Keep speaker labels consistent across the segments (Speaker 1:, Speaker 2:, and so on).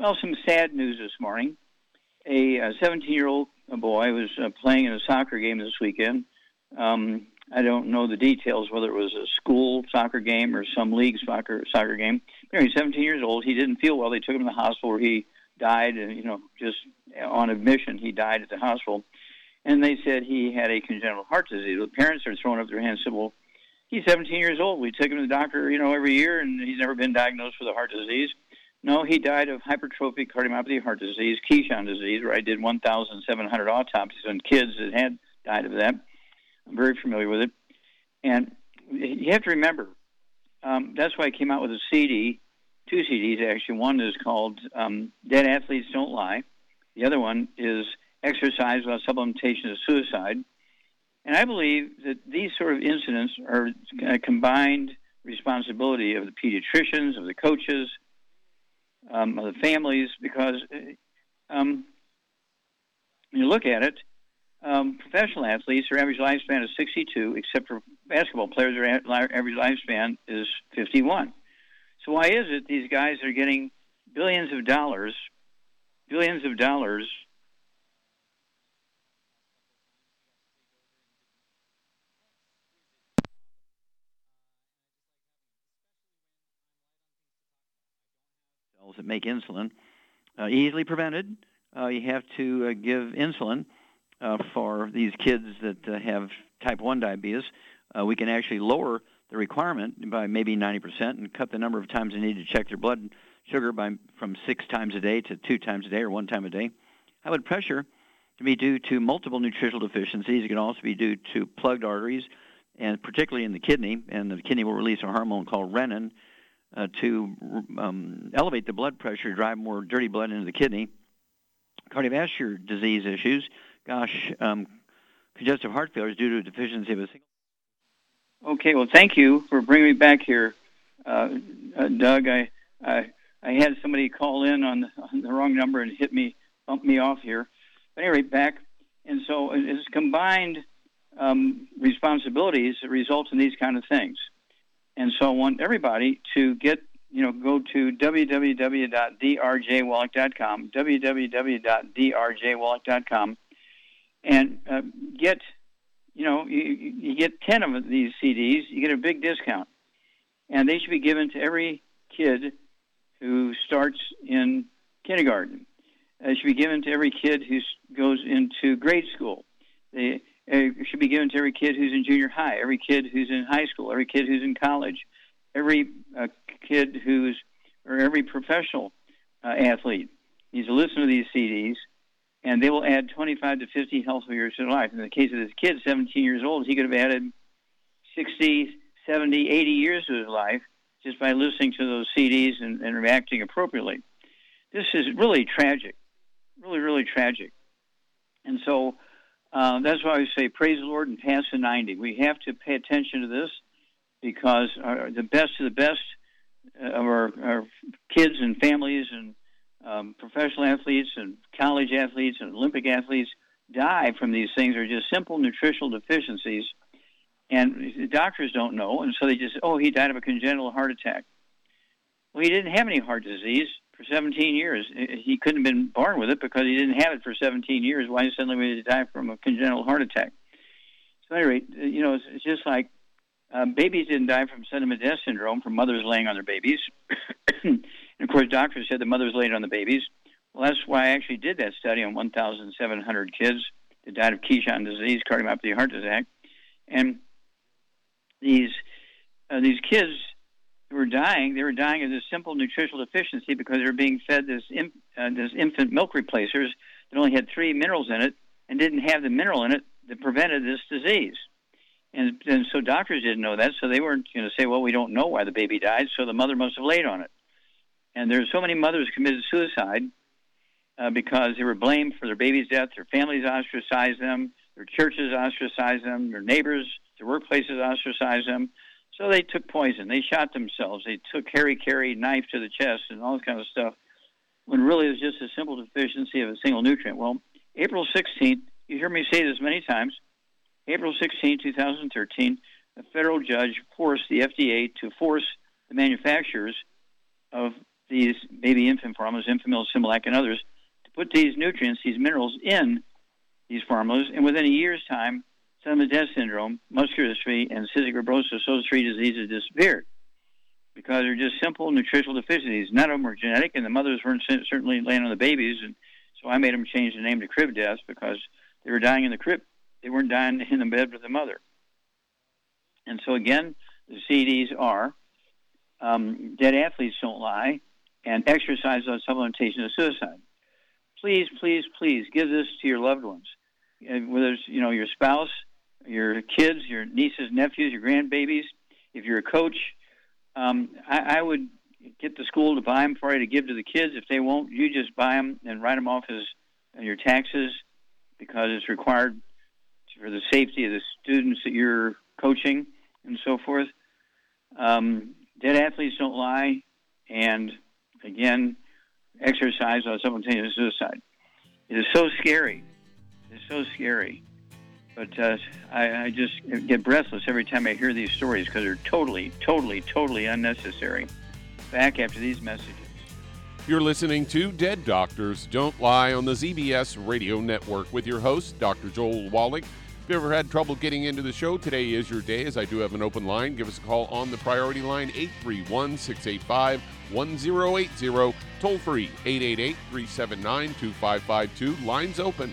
Speaker 1: Well, some sad news this morning. A 17 year old boy was uh, playing in a soccer game this weekend. Um, I don't know the details, whether it was a school soccer game or some league soccer soccer game. But he's 17 years old. He didn't feel well. They took him to the hospital where he died, and you know, just on admission, he died at the hospital and they said he had a congenital heart disease. The parents are throwing up their hands and said, well, he's 17 years old. We take him to the doctor, you know, every year, and he's never been diagnosed with a heart disease. No, he died of hypertrophic cardiomyopathy heart disease, Keshan disease, where I did 1,700 autopsies on kids that had died of that. I'm very familiar with it. And you have to remember, um, that's why I came out with a CD, two CDs actually. One is called um, Dead Athletes Don't Lie. The other one is exercise without supplementation of suicide. And I believe that these sort of incidents are a combined responsibility of the pediatricians, of the coaches, um, of the families, because um, when you look at it, um, professional athletes, their average lifespan is 62, except for basketball players, their average lifespan is 51. So why is it these guys are getting billions of dollars, billions of dollars
Speaker 2: that make insulin. Uh, easily prevented. Uh, you have to uh, give insulin uh, for these kids that uh, have type 1 diabetes. Uh, we can actually lower the requirement by maybe 90% and cut the number of times they need to check their blood sugar by from six times a day to two times a day or one time a day. High blood pressure can be due to multiple nutritional deficiencies. It can also be due to plugged arteries, and particularly in the kidney. And the kidney will release a hormone called renin, uh, to um, elevate the blood pressure, drive more dirty blood into the kidney. Cardiovascular disease issues, gosh, um, congestive heart failure is due to a deficiency of a single.
Speaker 1: Okay, well, thank you for bringing me back here, uh, uh, Doug. I, I I had somebody call in on the, on the wrong number and hit me, bump me off here. But anyway, back, and so it's combined um, responsibilities that result in these kind of things. And so I want everybody to get, you know, go to www.drjwallach.com, www.drjwallach.com, and uh, get, you know, you, you get 10 of these CDs, you get a big discount. And they should be given to every kid who starts in kindergarten. They should be given to every kid who goes into grade school. They, it should be given to every kid who's in junior high, every kid who's in high school, every kid who's in college, every uh, kid who's, or every professional uh, athlete needs to listen to these CDs, and they will add 25 to 50 healthy years to life. In the case of this kid, 17 years old, he could have added 60, 70, 80 years to his life just by listening to those CDs and, and reacting appropriately. This is really tragic, really, really tragic. And so, uh, that's why I say praise the Lord and pass the 90. We have to pay attention to this because our, the best of the best uh, of our, our kids and families and um, professional athletes and college athletes and Olympic athletes die from these things are just simple nutritional deficiencies. And the doctors don't know, and so they just, oh, he died of a congenital heart attack. Well, he didn't have any heart disease for 17 years. He couldn't have been born with it because he didn't have it for 17 years. Why suddenly would he die from a congenital heart attack? So, at any rate, you know, it's, just like uh, babies didn't die from sudden death syndrome from mothers laying on their babies. and of course, doctors said the mothers laid on the babies. Well, that's why I actually did that study on 1,700 kids that died of Keshan disease, cardiomyopathy, heart disease, and these uh, these kids were dying, they were dying of this simple nutritional deficiency because they were being fed this imp, uh, this infant milk replacers that only had three minerals in it and didn't have the mineral in it that prevented this disease. And, and so doctors didn't know that, so they weren't going to say, well, we don't know why the baby died, so the mother must have laid on it. And there's so many mothers committed suicide uh, because they were blamed for their baby's death. Their families ostracized them, their churches ostracized them, their neighbors, their workplaces ostracized them. So they took poison. They shot themselves. They took Harry Carry knife to the chest and all this kind of stuff. When really it was just a simple deficiency of a single nutrient. Well, April 16th, you hear me say this many times. April 16, 2013, a federal judge forced the FDA to force the manufacturers of these baby infant formulas, Enfamil, Similac, and others, to put these nutrients, these minerals, in these formulas. And within a year's time, sudden death syndrome, muscular dystrophy, and cystic fibrosis, those three diseases disappeared because they're just simple nutritional deficiencies. None of them were genetic, and the mothers weren't certainly laying on the babies. And so I made them change the name to crib deaths because they were dying in the crib. They weren't dying in the bed with the mother. And so again, the CDs are um, dead athletes don't lie, and exercise on supplementation of suicide. Please, please, please give this to your loved ones, whether it's you know your spouse, your kids, your nieces, nephews, your grandbabies. If you're a coach, um, I, I would get the school to buy them for you to give to the kids. If they won't, you just buy them and write them off as your taxes because it's required for the safety of the students that you're coaching and so forth. Um, dead athletes don't lie, and again, exercise on simultaneous suicide. It is so scary. It's so scary. But uh, I, I just get breathless every time I hear these stories because they're totally, totally, totally unnecessary. Back after these messages.
Speaker 3: You're listening to Dead Doctors Don't Lie on the ZBS Radio Network with your host, Dr. Joel Wallach. If you ever had trouble getting into the show, today is your day as I do have an open line. Give us a call on the priority line 831 685 1080. Toll free 888 379 2552. Lines open.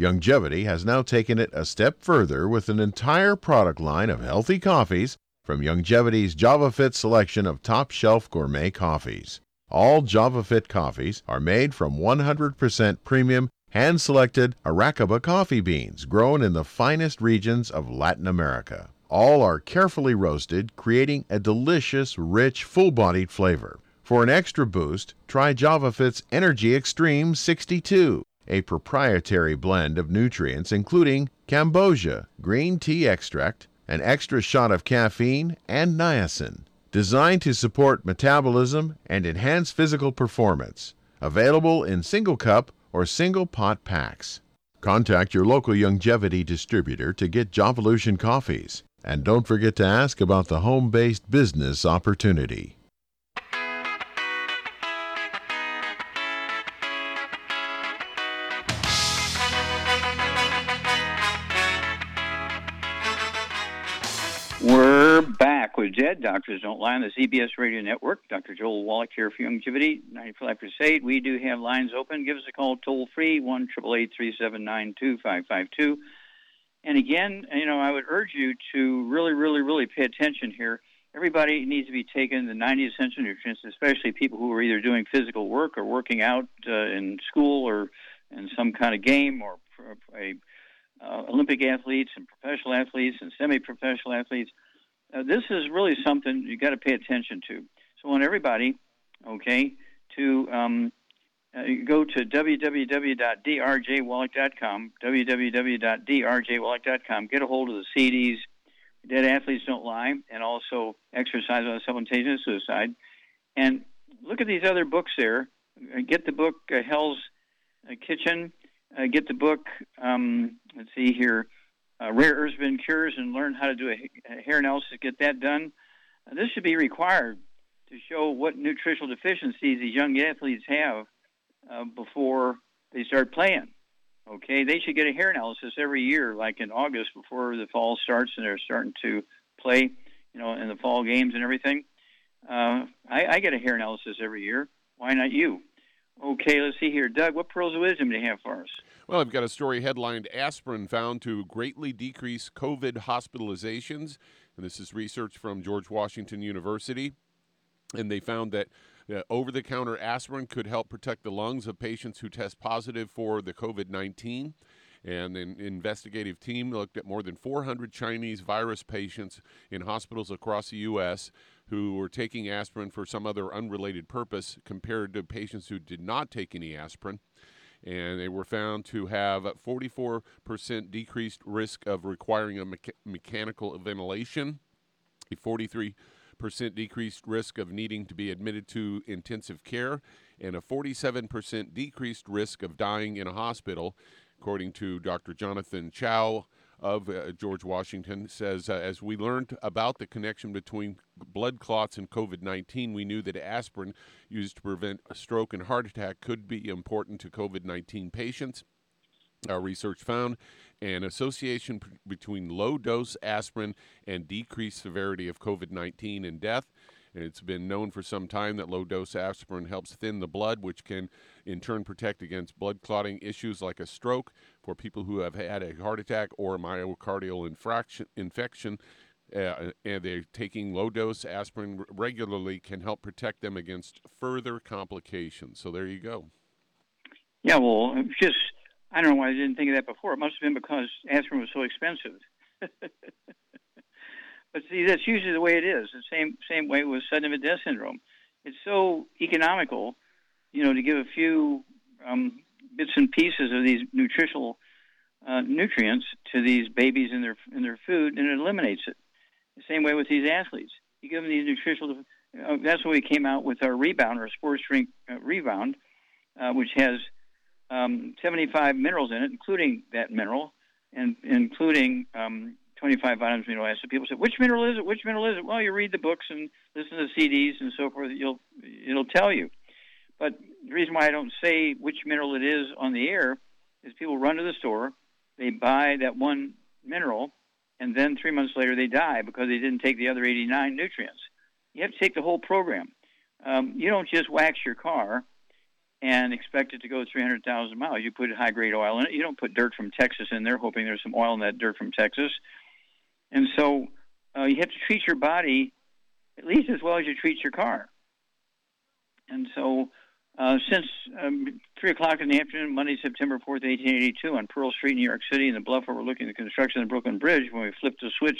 Speaker 4: Youngevity has now taken it a step further with an entire product line of healthy coffees from Youngevity's JavaFit selection of top shelf gourmet coffees. All JavaFit coffees are made from 100% premium hand selected Arabica coffee beans grown in the finest regions of Latin America. All are carefully roasted, creating a delicious, rich, full bodied flavor. For an extra boost, try JavaFit's Energy Extreme 62, a proprietary blend of nutrients including cambogia, green tea extract, an extra shot of caffeine, and niacin. Designed to support metabolism and enhance physical performance. Available in single cup or single pot packs. Contact your local Youngevity distributor to get Javalution coffees. And don't forget to ask about the home based business opportunity.
Speaker 1: With Dead Doctors Don't Lie on the ZBS Radio Network. Dr. Joel Wallach here for Youngevity, 95 Crusade. We do have lines open. Give us a call toll free, 1 379 2552. And again, you know, I would urge you to really, really, really pay attention here. Everybody needs to be taking the 90 essential nutrients, especially people who are either doing physical work or working out uh, in school or in some kind of game or a uh, Olympic athletes and professional athletes and semi-professional athletes. This is really something you got to pay attention to. So I want everybody, okay, to um, uh, go to www.drjwallach.com, www.drjwallach.com. Get a hold of the CDs, Dead Athletes Don't Lie, and also Exercise on Supplementation and Suicide. And look at these other books there. Uh, get the book uh, Hell's uh, Kitchen. Uh, get the book, um, let's see here, uh, Rare Earths Been Cures, and learn how to do a, a hair analysis. Get that done. this should be required to show what nutritional deficiencies these young athletes have uh, before they start playing. Okay, they should get a hair analysis every year, like in August before the fall starts and they're starting to play, you know, in the fall games and everything. Uh, I, I get a hair analysis every year. Why not you? Okay, let's see here. Doug, what pearls of wisdom do you have for us?
Speaker 3: Well, I've got a story headlined Aspirin found to greatly decrease COVID hospitalizations. And this is research from George Washington University. And they found that uh, over the counter aspirin could help protect the lungs of patients who test positive for the COVID 19. And an investigative team looked at more than 400 Chinese virus patients in hospitals across the U.S. who were taking aspirin for some other unrelated purpose compared to patients who did not take any aspirin. And they were found to have 44% decreased risk of requiring a mecha- mechanical ventilation, a 43 percent decreased risk of needing to be admitted to intensive care, and a 47% decreased risk of dying in a hospital, according to Dr. Jonathan Chow of uh, George Washington. Says, uh, as we learned about the connection between blood clots and COVID 19, we knew that aspirin used to prevent stroke and heart attack could be important to COVID 19 patients. Our research found an association p- between low dose aspirin and decreased severity of COVID 19 and death. It's been known for some time that low dose aspirin helps thin the blood, which can in turn protect against blood clotting issues like a stroke for people who have had a heart attack or myocardial infarction. Uh, and they're taking low dose aspirin regularly can help protect them against further complications. So there you go.
Speaker 1: Yeah, well, just I don't know why I didn't think of that before. It must have been because aspirin was so expensive. but see, that's usually the way it is. The same same way with sudden infant death syndrome. It's so economical, you know, to give a few um, bits and pieces of these nutritional uh, nutrients to these babies in their in their food, and it eliminates it. The same way with these athletes. You give them these nutritional. Uh, that's why we came out with our rebound, our sports drink uh, rebound, uh, which has um, 75 minerals in it, including that mineral, and including um, 25 vitamins, amino acids. So people say, "Which mineral is it? Which mineral is it?" Well, you read the books and listen to the CDs and so forth. You'll it'll tell you. But the reason why I don't say which mineral it is on the air is people run to the store, they buy that one mineral, and then three months later they die because they didn't take the other 89 nutrients. You have to take the whole program. Um, you don't just wax your car and expect it to go 300,000 miles. You put high grade oil in it. You don't put dirt from Texas in there hoping there's some oil in that dirt from Texas. And so uh, you have to treat your body at least as well as you treat your car. And so uh, since um, 3 o'clock in the afternoon, Monday, September 4th, 1882, on Pearl Street, New York City, in the bluff overlooking the construction of the Brooklyn Bridge, when we flipped the switch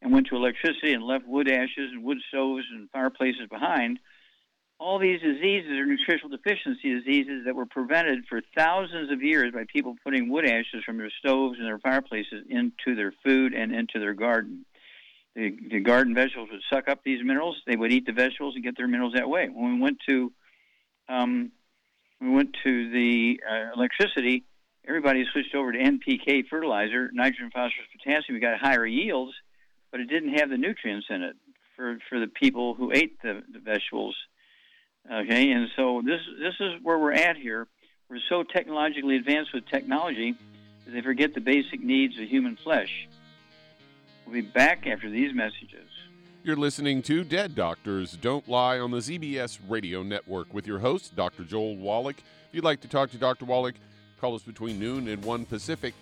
Speaker 1: and went to electricity and left wood ashes and wood stoves and fireplaces behind – all these diseases are nutritional deficiency diseases that were prevented for thousands of years by people putting wood ashes from their stoves and their fireplaces into their food and into their garden. The, the garden vegetables would suck up these minerals. They would eat the vegetables and get their minerals that way. When we went to um, we went to the uh, electricity, everybody switched over to NPK fertilizer, nitrogen, phosphorus, potassium. We got higher yields, but it didn't have the nutrients in it for, for the people who ate the, the vegetables Okay, and so this this is where we're at here. We're so technologically advanced with technology that they forget the basic needs of human flesh. We'll be back after these messages.
Speaker 3: You're listening to Dead Doctors Don't Lie on the ZBS Radio Network with your host, Dr. Joel Wallach. If you'd like to talk to Dr. Wallach, call us between noon and 1 Pacific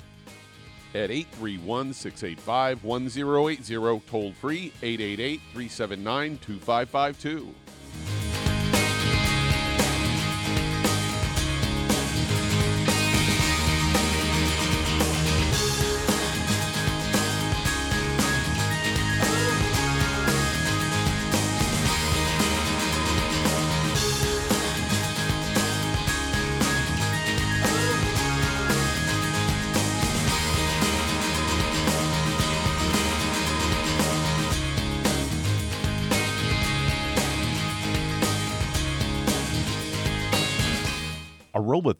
Speaker 3: at 831 685 1080, toll free 888 379 2552.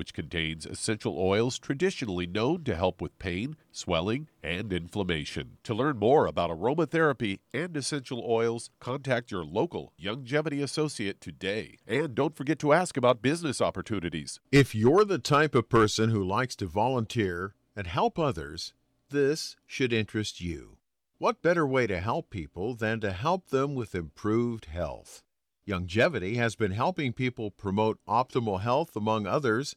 Speaker 3: which contains essential oils traditionally known to help with pain, swelling, and inflammation. To learn more about aromatherapy and essential oils, contact your local Youngevity associate today. And don't forget to ask about business opportunities.
Speaker 4: If you're the type of person who likes to volunteer and help others, this should interest you. What better way to help people than to help them with improved health? Youngevity has been helping people promote optimal health, among others,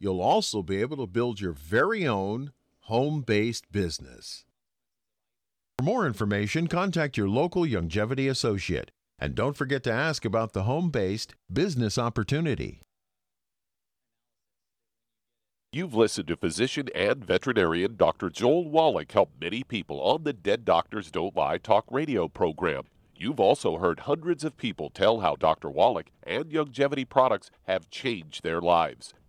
Speaker 4: You'll also be able to build your very own home based business. For more information, contact your local Youngevity associate and don't forget to ask about the home based business opportunity.
Speaker 5: You've listened to physician and veterinarian Dr. Joel Wallach help many people on the Dead Doctors Don't Lie talk radio program. You've also heard hundreds of people tell how Dr. Wallach and Youngevity products have changed their lives.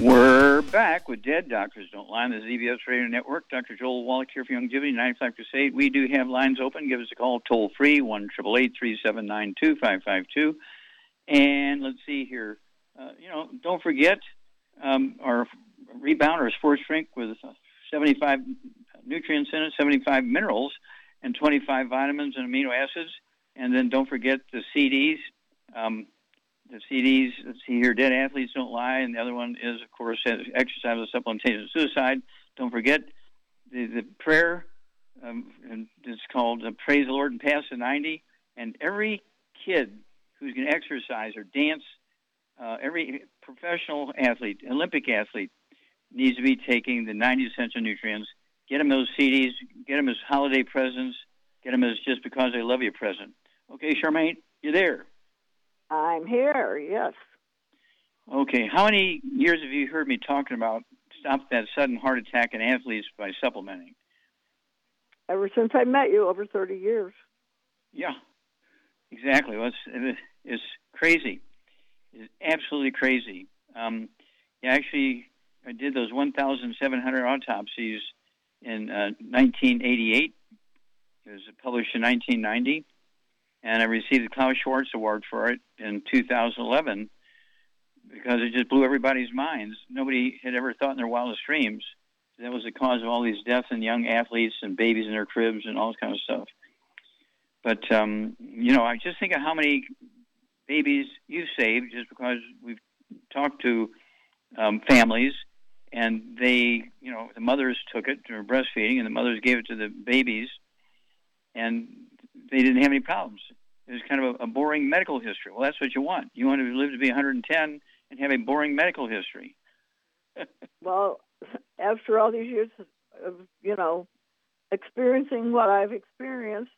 Speaker 1: We're back with Dead Doctors Don't Lie on the ZBS Radio Network. Dr. Joel Wallach here for Youngevity, 95 Crusade. We do have lines open. Give us a call toll free, 1 379 2552. And let's see here. Uh, you know, don't forget um, our rebound or sports drink with 75 nutrients in it, 75 minerals, and 25 vitamins and amino acids. And then don't forget the CDs. Um, the CDs, let's see here, Dead Athletes Don't Lie, and the other one is, of course, Exercise with Supplementation of Suicide. Don't forget the, the prayer, um, and it's called uh, Praise the Lord and Pass the 90. And every kid who's going to exercise or dance, uh, every professional athlete, Olympic athlete, needs to be taking the 90 essential nutrients. Get them those CDs, get them as holiday presents, get them as just because they love you present. Okay, Charmaine, you're there.
Speaker 6: I'm here, yes.
Speaker 1: Okay, how many years have you heard me talking about stop that sudden heart attack in athletes by supplementing?
Speaker 6: Ever since I met you, over 30 years.
Speaker 1: Yeah, exactly. Well, it's, it's crazy. It's absolutely crazy. Um, yeah, actually, I did those 1,700 autopsies in uh, 1988. It was published in 1990, and I received the Klaus Schwarz Award for it in 2011 because it just blew everybody's minds. Nobody had ever thought in their wildest dreams that was the cause of all these deaths in young athletes and babies in their cribs and all this kind of stuff. But um, you know, I just think of how many babies you saved just because we've talked to um, families and they, you know, the mothers took it to breastfeeding and the mothers gave it to the babies and they didn't have any problems. It was kind of a, a boring medical history. Well, that's what you want. You want to live to be 110 and have a boring medical history.
Speaker 6: well, after all these years of, you know, experiencing what I've experienced,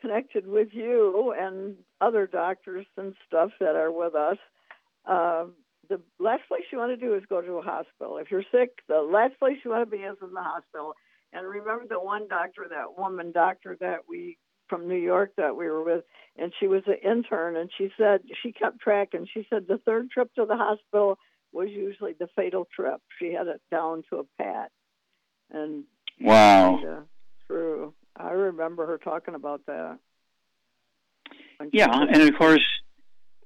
Speaker 6: connected with you and other doctors and stuff that are with us, uh, the last place you want to do is go to a hospital. If you're sick, the last place you want to be is in the hospital. And remember the one doctor, that woman doctor that we from New York that we were with, and she was an intern, and she said she kept track, and she said the third trip to the hospital was usually the fatal trip. She had it down to a pat. And
Speaker 1: wow,
Speaker 6: yeah, true. I remember her talking about that.
Speaker 1: Yeah, and of course,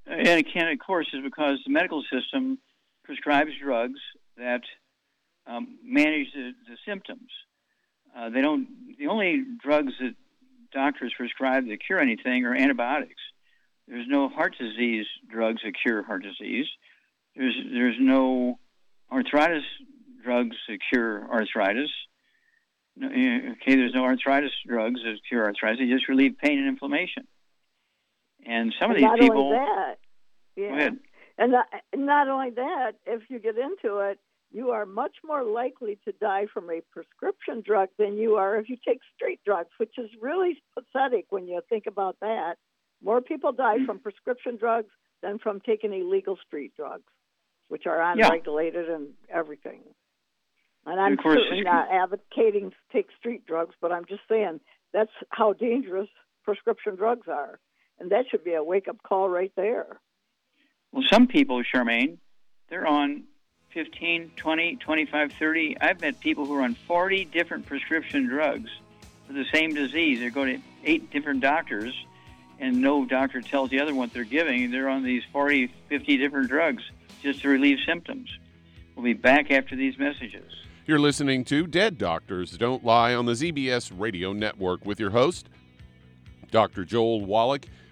Speaker 1: and it can of course, is because the medical system prescribes drugs that um, manage the, the symptoms. Uh, they don't. The only drugs that doctors prescribe that cure anything are antibiotics. There's no heart disease drugs that cure heart disease. There's there's no arthritis drugs that cure arthritis. No, eh, okay, there's no arthritis drugs that cure arthritis. They just relieve pain and inflammation. And some of these
Speaker 6: not
Speaker 1: people.
Speaker 6: Only that, yeah.
Speaker 1: Go ahead.
Speaker 6: And not, not only that, if you get into it, you are much more likely to die from a prescription drug than you are if you take street drugs, which is really pathetic when you think about that. More people die mm-hmm. from prescription drugs than from taking illegal street drugs, which are unregulated yeah. and everything. And I'm certainly not advocating to take street drugs, but I'm just saying that's how dangerous prescription drugs are. And that should be a wake up call right there.
Speaker 1: Well, some people, Charmaine, they're on 15, 20, 25, 30. I've met people who are on 40 different prescription drugs for the same disease. They go to eight different doctors, and no doctor tells the other what they're giving. They're on these 40, 50 different drugs just to relieve symptoms. We'll be back after these messages.
Speaker 3: You're listening to Dead Doctors Don't Lie on the ZBS Radio Network with your host, Dr. Joel Wallach.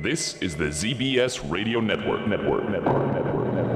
Speaker 7: This is the ZBS Radio Network. Network. Network. Network. Network.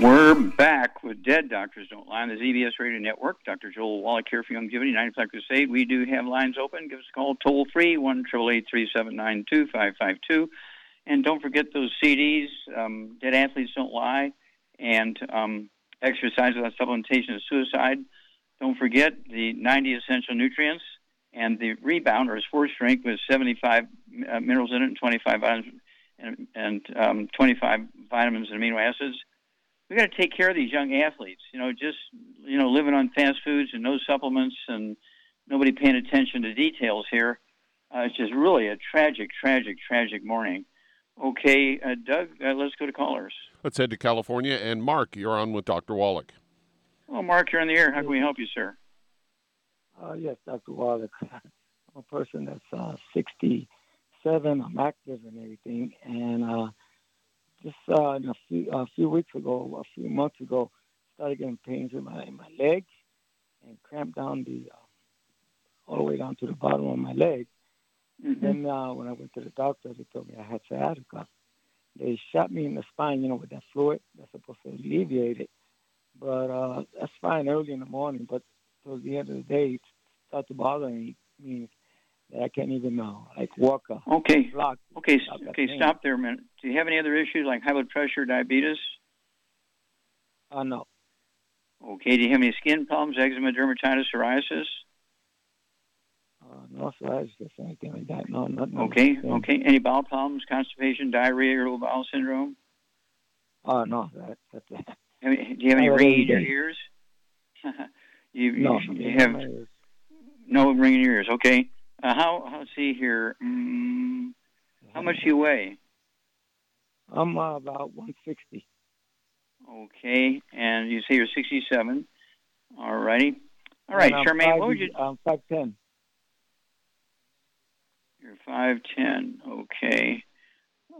Speaker 1: We're back with Dead Doctors Don't Lie on the ZBS Radio Network. Dr. Joel Wallach here for Youngevity, 95 Crusade. We do have lines open. Give us a call toll free, 1 352 And don't forget those CDs, um, Dead Athletes Don't Lie, and um, Exercise Without Supplementation of Suicide. Don't forget the 90 Essential Nutrients and the Rebound, or Sports Drink, with 75 uh, minerals in it and 25 vitamins and, and um, 25 vitamins and amino acids we got to take care of these young athletes. You know, just you know, living on fast foods and no supplements and nobody paying attention to details here. Uh, it's just really a tragic, tragic, tragic morning. Okay, uh, Doug, uh, let's go to callers.
Speaker 3: Let's head to California. And Mark, you're on with Dr. Wallach.
Speaker 1: Well, Mark, you're in the air. How can we help you, sir?
Speaker 8: Uh, yes, Dr. Wallach. I'm a person that's uh, 67. I'm active and everything. And uh, just uh, a few a few weeks ago, a few months ago, started getting pains in my in my legs and cramped down the uh, all the way down to the bottom of my leg. Mm-hmm. Then uh, when I went to the doctor, they told me I had sciatica. They shot me in the spine, you know, with that fluid that's supposed to alleviate it. But uh, that's fine early in the morning. But towards the end of the day, it started to bother me. I can't even uh, like walk a
Speaker 1: okay.
Speaker 8: block.
Speaker 1: Okay, okay, stop there a minute. Do you have any other issues like high blood pressure, diabetes?
Speaker 8: Uh, no.
Speaker 1: Okay, do you have any skin problems, eczema, dermatitis, psoriasis?
Speaker 8: Uh, no psoriasis, anything like that. No, nothing.
Speaker 1: Okay, okay. Any bowel problems, constipation, diarrhea, irritable bowel syndrome?
Speaker 8: Uh, no, that, that's it.
Speaker 1: do you have any ringing in your ears? you,
Speaker 8: no,
Speaker 1: you, you have no ringing in your ears. Okay. Uh, how, how, let's see here. Um, how much do you weigh?
Speaker 8: I'm uh, about 160.
Speaker 1: Okay, and you say you're 67. All righty. All right, Charmaine,
Speaker 8: five,
Speaker 1: what would you...
Speaker 8: I'm 5'10".
Speaker 1: You're 5'10", okay.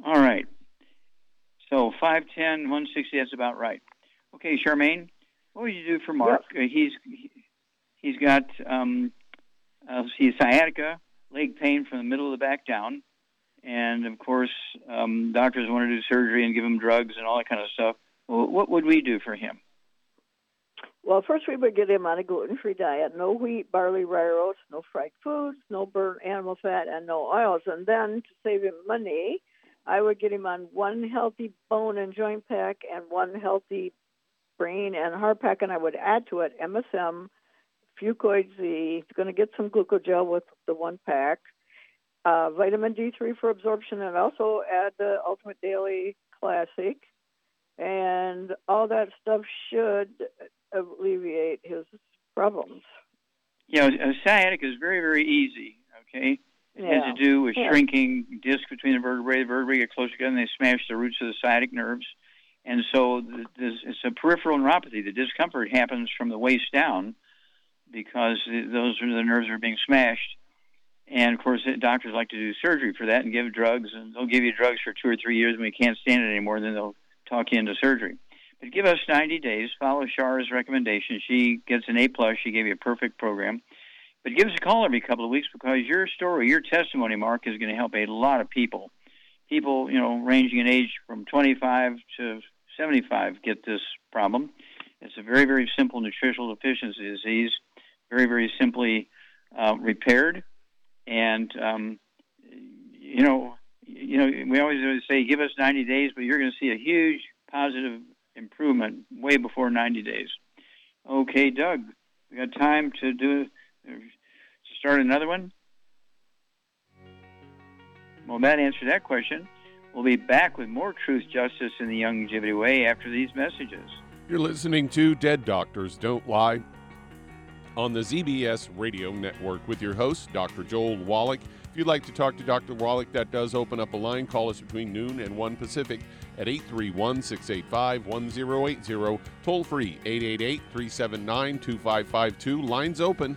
Speaker 1: All right. So 5'10", 160, that's about right. Okay, Charmaine, what would you do for Mark?
Speaker 6: Yep.
Speaker 1: Uh, he's he's got um, uh, see sciatica, leg pain from the middle of the back down, and of course, um, doctors want to do surgery and give him drugs and all that kind of stuff. Well, what would we do for him?
Speaker 6: Well, first we would get him on a gluten-free diet: no wheat, barley, rye oats, no fried foods, no burnt animal fat, and no oils. And then to save him money, I would get him on one healthy bone and joint pack and one healthy brain and heart pack, and I would add to it MSM Fucoid Z. He's going to get some glucogel with the one pack. uh, vitamin D3 for absorption, and also add the Ultimate Daily Classic. And all that stuff should alleviate his problems.
Speaker 1: Yeah, a sciatic is very, very easy. Okay, it
Speaker 6: Yeah.
Speaker 1: has to do with
Speaker 6: Yeah.
Speaker 1: shrinking disc between the vertebrae. The vertebrae get closer together, and they smash the roots of the sciatic nerves. And so this, it's a peripheral neuropathy. The discomfort happens from the waist down because those are the nerves are being smashed. And of course, doctors like to do surgery for that and give drugs, and they'll give you drugs for two or three years. When you can't stand it anymore, then they'll talk you into surgery. But give us 90 days. Follow Shara's recommendation. She gets an A plus. She gave you a perfect program. But give us a call every couple of weeks because your story, your testimony, Mark, is going to help a lot of people. People, you know, ranging in age from 25 to 75 get this problem. It's a very, very simple nutritional deficiency disease, very, very simply uh, repaired. And um, you know, you know, we always say give us 90 days, but you're going to see a huge positive improvement way before 90 days. Okay, Doug, we got time to do to start another one. Well, that answered that question. We'll be back with more truth, justice, and the Youngevity Way after these messages.
Speaker 3: You're listening to Dead Doctors Don't Lie on the ZBS Radio Network with your host, Dr. Joel Wallach. If you'd like to talk to Dr. Wallach, that does open up a line. Call us between noon and 1 Pacific at 831 685 1080. Toll free 888 379 2552. Lines open.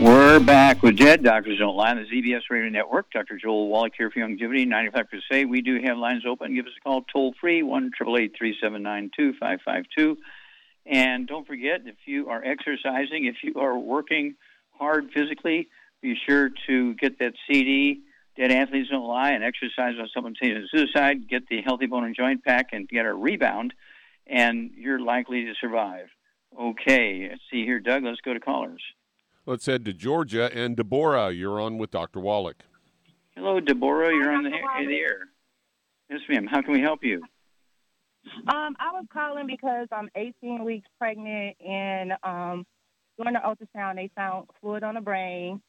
Speaker 1: We're back with Dead Doctors Don't Lie on the ZBS Radio Network. Dr. Joel Wallach here for Youngevity, 95 say We do have lines open. Give us a call toll free, 1 379 2552. And don't forget, if you are exercising, if you are working hard physically, be sure to get that CD, Dead Athletes Don't Lie, and exercise on taking suicide. Get the Healthy Bone and Joint Pack and get a rebound, and you're likely to survive. Okay, let's see here, Doug. Let's go to callers.
Speaker 3: Let's head to Georgia. And Deborah, you're on with Dr. Wallach.
Speaker 1: Hello, Deborah. You're on the, the air. Yes, ma'am. How can we help you?
Speaker 9: Um, I was calling because I'm 18 weeks pregnant, and um, during the ultrasound, they found fluid on the brain,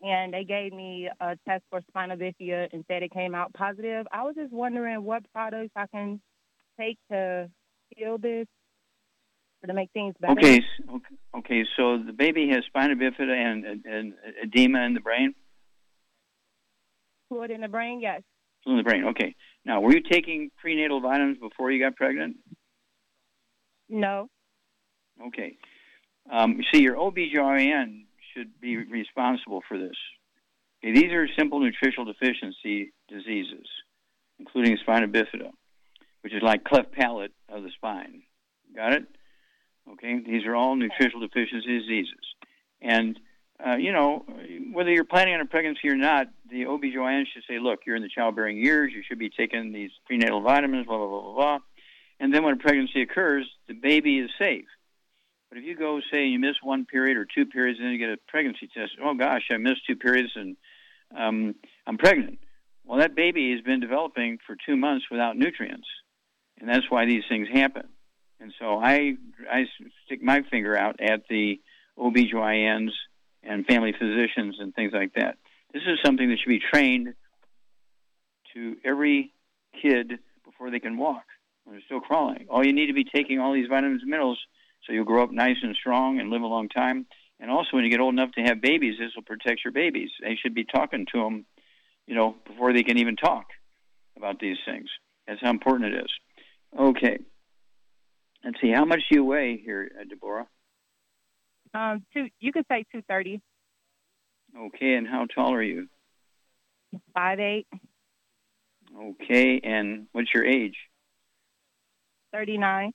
Speaker 9: and they gave me a test for spina bifida and said it came out positive. I was just wondering what products I can take to heal this or to make things better?
Speaker 1: Okay, okay. So the baby has spina bifida and, and, and edema in the brain.
Speaker 9: Fluid in the brain, yes.
Speaker 1: Fluid In the brain. Okay. Now, were you taking prenatal vitamins before you got pregnant?
Speaker 9: No.
Speaker 1: Okay. Um, see, your OBGYN should be responsible for this. Okay, these are simple nutritional deficiency diseases, including spina bifida, which is like cleft palate of the spine. Got it? Okay, these are all nutritional deficiency diseases. And, uh, you know, whether you're planning on a pregnancy or not, the OBGYN should say, look, you're in the childbearing years, you should be taking these prenatal vitamins, blah, blah, blah, blah, blah. And then when a pregnancy occurs, the baby is safe. But if you go, say, you miss one period or two periods, and then you get a pregnancy test, oh gosh, I missed two periods and um, I'm pregnant. Well, that baby has been developing for two months without nutrients, and that's why these things happen. And so I, I stick my finger out at the OBGYNs and family physicians and things like that. This is something that should be trained to every kid before they can walk they're still crawling. All you need to be taking all these vitamins and minerals so you'll grow up nice and strong and live a long time. And also, when you get old enough to have babies, this will protect your babies. They should be talking to them, you know, before they can even talk about these things. That's how important it is. Okay. Let's see. How much do you weigh here, uh, Deborah?
Speaker 9: Um, two. You could say two thirty.
Speaker 1: Okay. And how tall are you?
Speaker 9: Five eight.
Speaker 1: Okay. And what's your age?
Speaker 9: Thirty nine.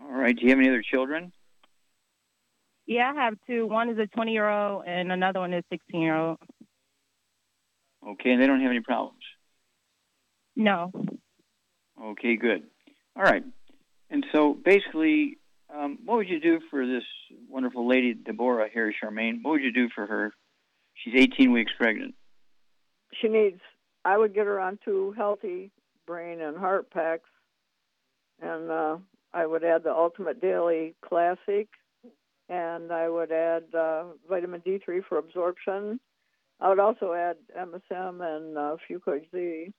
Speaker 1: All right. Do you have any other children?
Speaker 9: Yeah, I have two. One is a twenty year old, and another one is sixteen year old.
Speaker 1: Okay. And they don't have any problems?
Speaker 9: No.
Speaker 1: Okay. Good. All right. And so basically, um, what would you do for this wonderful lady, Deborah here, Charmaine? What would you do for her? She's 18 weeks pregnant.
Speaker 6: She needs. I would get her on two healthy brain and heart packs, and uh, I would add the Ultimate Daily Classic, and I would add uh, vitamin D3 for absorption. I would also add MSM and uh, Fucoid Z.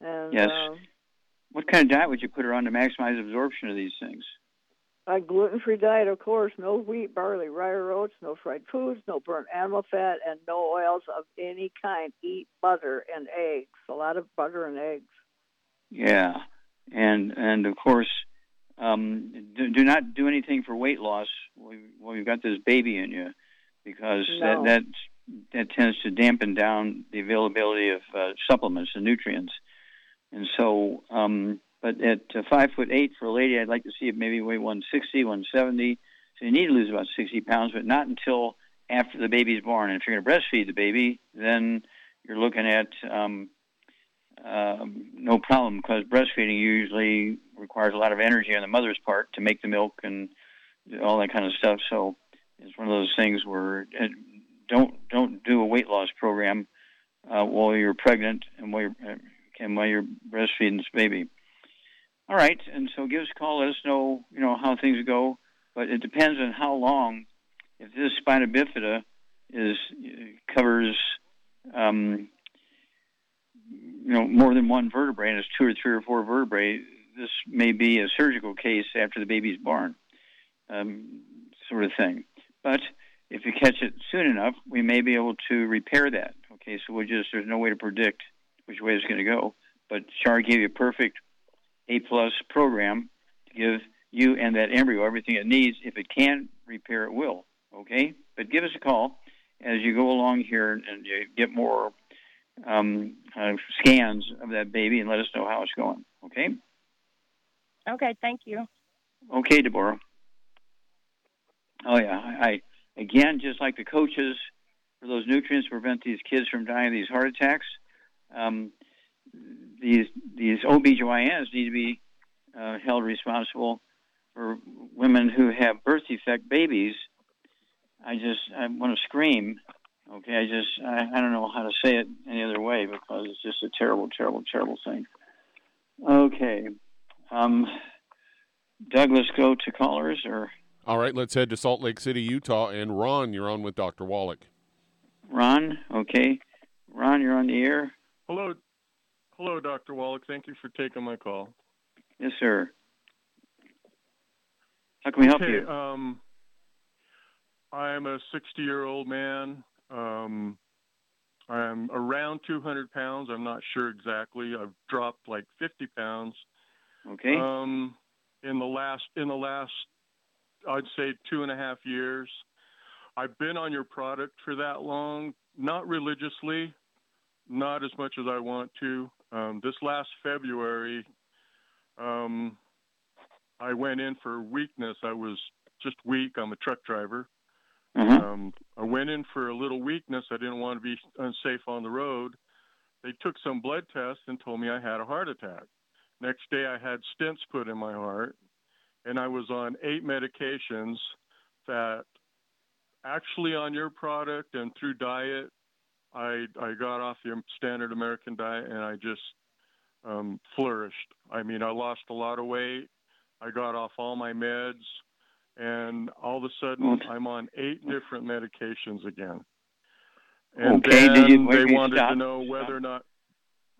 Speaker 6: And
Speaker 1: Yes.
Speaker 6: uh,
Speaker 1: What kind of diet would you put her on to maximize absorption of these things?
Speaker 6: a gluten-free diet, of course. No wheat, barley, rye, or oats. No fried foods. No burnt animal fat, and no oils of any kind. Eat butter and eggs. A lot of butter and eggs.
Speaker 1: Yeah, and and of course, um, do, do not do anything for weight loss while you've got this baby in you, because
Speaker 6: No.
Speaker 1: that that that tends to dampen down the availability of uh, supplements and nutrients. And so, um, but at uh, five foot eight for a lady, I'd like to see it maybe weigh 160, 170. So you need to lose about 60 pounds, but not until after the baby's born. And if you're going to breastfeed the baby, then you're looking at um, um, no problem because breastfeeding usually requires a lot of energy on the mother's part to make the milk and all that kind of stuff. So it's one of those things where uh, don't don't do a weight loss program uh, while you're pregnant and while you're uh, and while you're breastfeeding this baby. All right, and so give us a call. Let us know you know how things go. But it depends on how long. If this spina bifida is covers um, you know more than one vertebrae and it's two or three or four vertebrae, this may be a surgical case after the baby's born, um, sort of thing. But if you catch it soon enough, we may be able to repair that. Okay, so we just there's no way to predict which way it's going to go. But Char gave you a perfect A plus program to give you and that embryo everything it needs. If it can repair, it will. Okay, but give us a call as you go along here and you get more um, uh, scans of that baby and let us know how it's going. Okay.
Speaker 9: Okay, thank you.
Speaker 1: Okay, Deborah. Oh yeah, I, I again just like the coaches for those nutrients prevent these kids from dying of these heart attacks. Um, these these OBGYNs need to be uh, held responsible for women who have birth defect babies. I just I want to scream. Okay, I just I, I don't know how to say it any other way because it's just a terrible, terrible, terrible thing. Okay, um, Doug, let's go to callers or
Speaker 3: All right, let's head to Salt Lake City, Utah. And Ron, you're on with Dr. Wallach.
Speaker 1: Ron. Okay, Ron, you're on the air.
Speaker 10: Hello, hello, Dr. Wallach. Thank you for taking my call.
Speaker 1: Yes, sir. How can we help
Speaker 10: okay,
Speaker 1: you?
Speaker 10: Um, I'm a 60 year old man. Um, I'm around 200 pounds. I'm not sure exactly. I've dropped like 50 pounds.
Speaker 1: Okay.
Speaker 10: Um, in the last in the last, I'd say two and a half years. I've been on your product for that long, not religiously, not as much as I want to. Um, this last February, um, I went in for weakness. I was just weak. I'm a truck driver.
Speaker 1: Mhm.
Speaker 10: Um, I went in for a little weakness. I didn't want to be unsafe on the road. They took some blood tests and told me I had a heart attack. Next day, I had stents put in my heart, and I was on eight medications that actually on your product and through diet, I I got off the standard American diet and I just um, flourished. I mean, I lost a lot of weight. I got off all my meds, and all of a sudden, I'm on eight different medications again. And
Speaker 1: Okay,
Speaker 10: then
Speaker 1: did you-
Speaker 10: they wanted to know whether or not.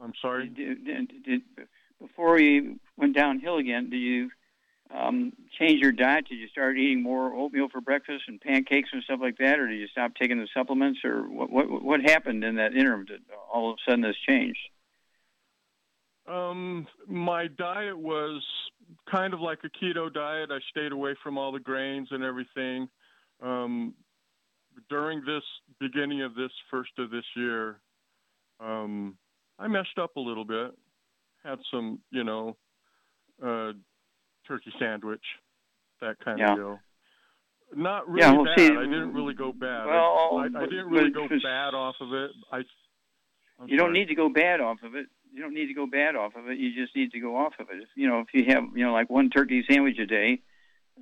Speaker 10: I'm sorry.
Speaker 1: Did, did, did, before you went downhill again, did you um, change your diet? Did you start eating more oatmeal for breakfast and pancakes and stuff like that, or did you stop taking the supplements, or what? What, what happened in that interim? Did all of a sudden this changed?
Speaker 10: Um, my diet was kind of like a keto diet. I stayed away from all the grains and everything. Um, during this beginning of this first of this year, um, I messed up a little bit. Had some, you know, uh, turkey sandwich, that kind
Speaker 1: Yeah.
Speaker 10: of deal. Not really
Speaker 1: Yeah, well,
Speaker 10: bad.
Speaker 1: see,
Speaker 10: I didn't really go bad.
Speaker 1: well,
Speaker 10: I, I didn't really go bad off of it. I. I'm
Speaker 1: you don't need to go bad off of it. You don't need to go bad off of it. You just need to go off of it. If, you know, if you have, you know, like one turkey sandwich a day,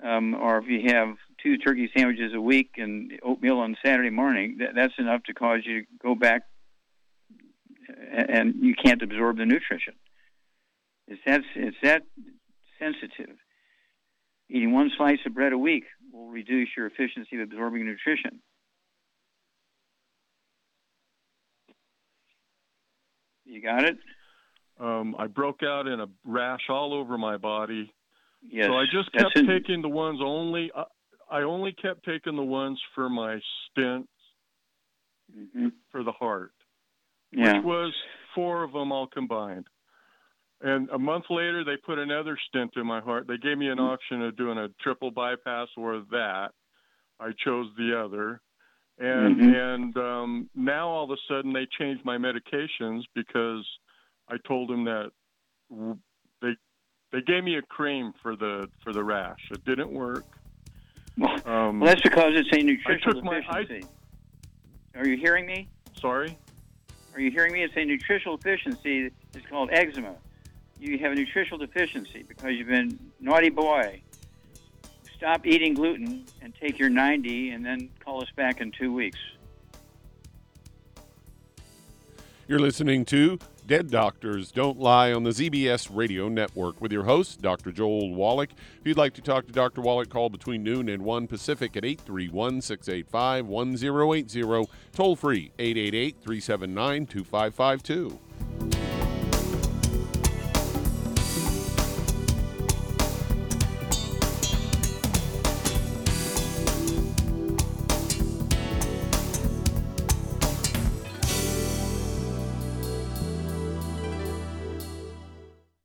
Speaker 1: um, or if you have two turkey sandwiches a week and oatmeal on Saturday morning, that, that's enough to cause you to go back, a- and you can't absorb the nutrition. It's that it's that sensitive. Eating one slice of bread a week will reduce your efficiency of absorbing nutrition. You got it?
Speaker 10: Um, I broke out in a rash all over my body.
Speaker 1: Yes.
Speaker 10: So I just kept
Speaker 1: in-
Speaker 10: taking the ones only. I, I only kept taking the ones for my stents for the heart,
Speaker 1: Mm-hmm. Yeah.
Speaker 10: which was four of them all combined. And a month later, they put another stent in my heart. They gave me an option of doing a triple bypass or that. I chose the other. And
Speaker 1: Mhm.
Speaker 10: and um, now all of a sudden they changed my medications because I told them that they they gave me a cream for the for the rash. It didn't work. Um,
Speaker 1: Well, that's because it's a nutritional
Speaker 10: my- I-
Speaker 1: deficiency. Are you hearing me?
Speaker 10: Sorry.
Speaker 1: Are you hearing me? It's a nutritional deficiency. It's called eczema. You have a nutritional deficiency because you've been naughty boy. Stop eating gluten and take your 90, and then call us back in two weeks.
Speaker 3: You're listening to Dead Doctors Don't Lie on the ZBS Radio Network with your host, Dr. Joel Wallach. If you'd like to talk to Dr. Wallach, call between noon and 1 Pacific at 831 685 1080, toll free 888 379 2552.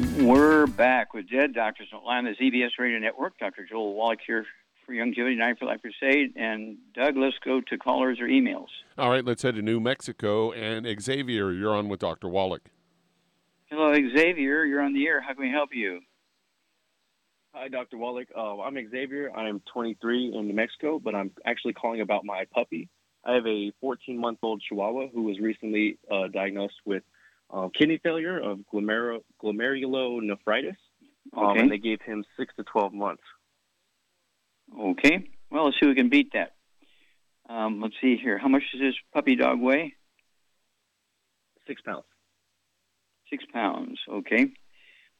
Speaker 1: We're back with Dead Doctors Don't Lie on the ZBS Radio Network. Dr. Joel Wallach here for Youngevity Night for Life Crusade. And Doug, let's go to callers or emails.
Speaker 3: All right, let's head to New Mexico. And Xavier, you're on with Dr. Wallach.
Speaker 1: Hello, Xavier. You're on the air. How can we help you?
Speaker 11: Hi, Dr. Wallach. Uh, I'm Xavier. I'm 23 in New Mexico, but I'm actually calling about my puppy. I have a 14 month old Chihuahua who was recently uh, diagnosed with uh, kidney failure of glomerular, glomerulonephritis, um,
Speaker 1: Okay.
Speaker 11: and they gave him six to 12 months.
Speaker 1: Okay. Well, let's see who can beat that. Um, let's see here. How much does this puppy dog weigh?
Speaker 11: Six pounds.
Speaker 1: Six pounds. Okay.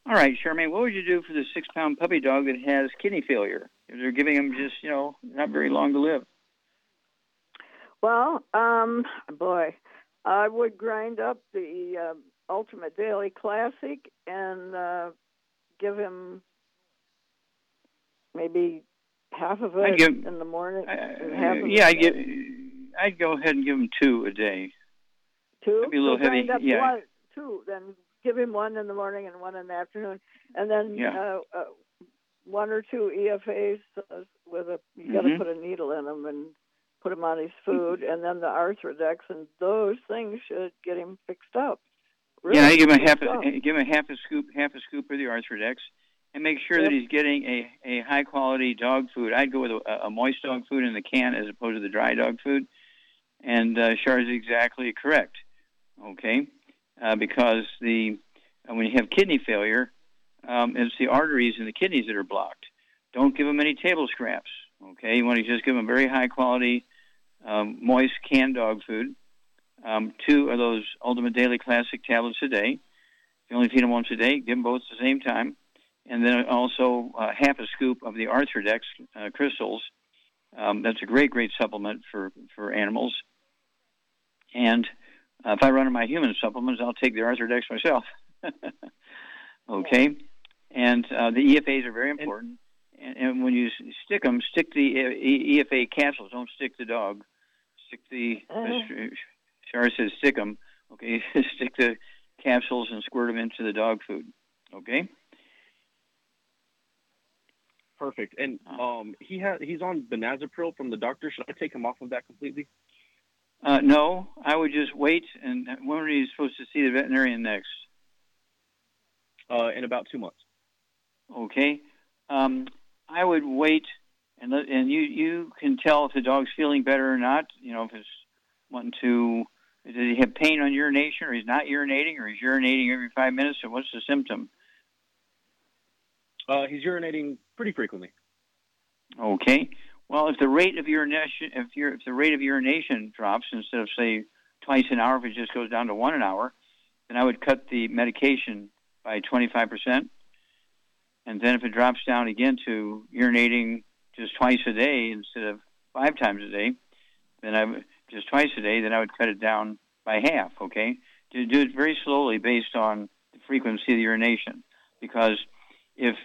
Speaker 1: All right, Charmaine, what would you do for the six pound puppy dog that has kidney failure? If they're giving him just, you know, not very long to live.
Speaker 6: Well, um, boy, I would grind up the uh, Ultimate Daily Classic and uh, give him maybe half of
Speaker 1: I'd
Speaker 6: it
Speaker 1: give-
Speaker 6: in the morning.
Speaker 1: Uh,
Speaker 6: and half of
Speaker 1: yeah, I'd, give, I'd go ahead and give him two a day.
Speaker 6: two.
Speaker 1: That'd be a little
Speaker 6: So
Speaker 1: heavy. Yeah.
Speaker 6: one, two. Then give him one in the morning and one in the afternoon, and then
Speaker 1: Yeah.
Speaker 6: uh, uh, one or two EFAs uh, with a. You got to
Speaker 1: Mhm.
Speaker 6: put a needle in them and put them on his food, and then the Arthrodex, and those things should get him fixed up. Really
Speaker 1: yeah, I give him a half a, give him a half a scoop, half a scoop of the Arthrodex, and make sure that he's getting a, a high quality dog food. I'd go with a, a moist dog food in the can as opposed to the dry dog food. And uh, Char is exactly correct. Okay, uh, because the uh, when you have kidney failure, um, it's the arteries in the kidneys that are blocked. Don't give them any table scraps. Okay, you want to just give them very high quality, um, moist canned dog food. Um, two of those Ultimate Daily Classic tablets a day. If you only feed them once a day, give them both at the same time. And then also uh, half a scoop of the Arthrodex uh, crystals. Um, that's a great, great supplement for, for animals. And uh, if I run on my human supplements, I'll take the Arthrodex myself. okay? And uh, the EFAs are very important. And, and when you stick them, stick the uh, EFA capsules. Don't stick the dog. Stick the.
Speaker 6: Uh-huh.
Speaker 1: Shara says stick them. Okay, stick the capsules and squirt them into the dog food. Okay.
Speaker 11: Perfect. And um, he ha- he's on benazepril from the doctor. Should I take him off of that completely?
Speaker 1: Uh, no, I would just wait. And when are you supposed to see the veterinarian next?
Speaker 11: Uh, in about two months.
Speaker 1: Okay. Um, I would wait and and you you can tell if the dog's feeling better or not. You know, if it's wanting to, does he have pain on urination, or he's not urinating, or he's urinating every five minutes, or what's the symptom?
Speaker 11: Uh, he's urinating pretty frequently.
Speaker 1: Okay. Well, if the rate of urination, if, if the rate of urination drops instead of say twice an hour, if it just goes down to one an hour, then I would cut the medication by 25%. And then if it drops down again to urinating just twice a day instead of five times a day, then I would just twice a day, then I would cut it down by half. Okay, to do it very slowly based on the frequency of the urination, because if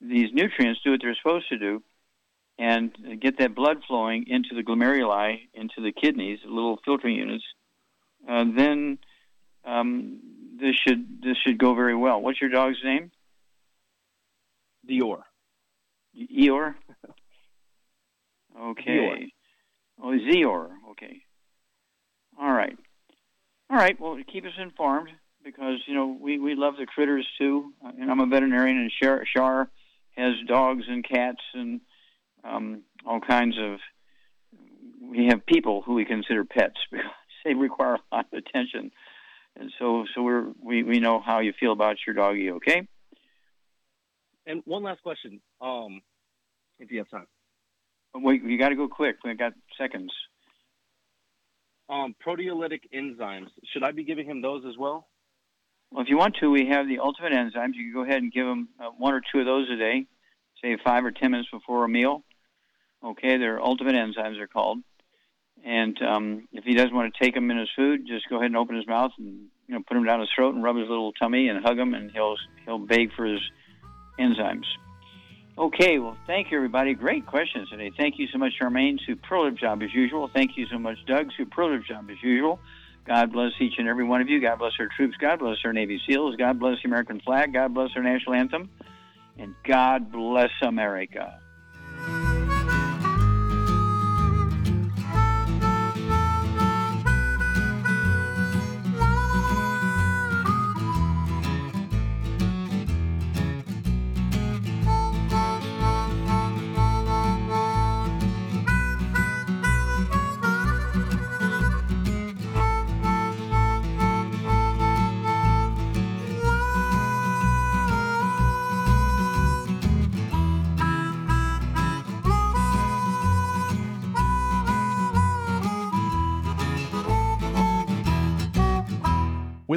Speaker 1: these nutrients do what they're supposed to do, and get that blood flowing into the glomeruli, into the kidneys, little filtering units, uh, then um, this should this should go very well. What's your dog's name?
Speaker 11: Dior.
Speaker 1: Eeyore. Okay.
Speaker 11: Zior.
Speaker 1: Oh, Zior. Okay. All right. All right. Well, keep us informed because you know we, we love the critters too, uh, and I'm a veterinarian, and Shar, Shar has dogs and cats and um, all kinds of. We have people who we consider pets because they require a lot of attention, and so so we're we, we know how you feel about your doggy. Okay.
Speaker 11: And one last question, um, if you have time.
Speaker 1: Wait, you got to go quick. We got seconds.
Speaker 11: Um, proteolytic enzymes. Should I be giving him those as well?
Speaker 1: Well, if you want to, we have the ultimate enzymes. You can go ahead and give him uh, one or two of those a day, say five or ten minutes before a meal. Okay, they're ultimate enzymes, they're called. And um, if he doesn't want to take them in his food, just go ahead and open his mouth and you know put them down his throat and rub his little tummy and hug him, and he'll he'll beg for his enzymes. Okay, well, thank you, everybody. Great questions today. Thank you so much, Charmaine. Superlative job as usual. Thank you so much, Doug. Superlative job as usual. God bless each and every one of you. God bless our troops. God bless our Navy SEALs. God bless the American flag. God bless our national anthem. And God bless America.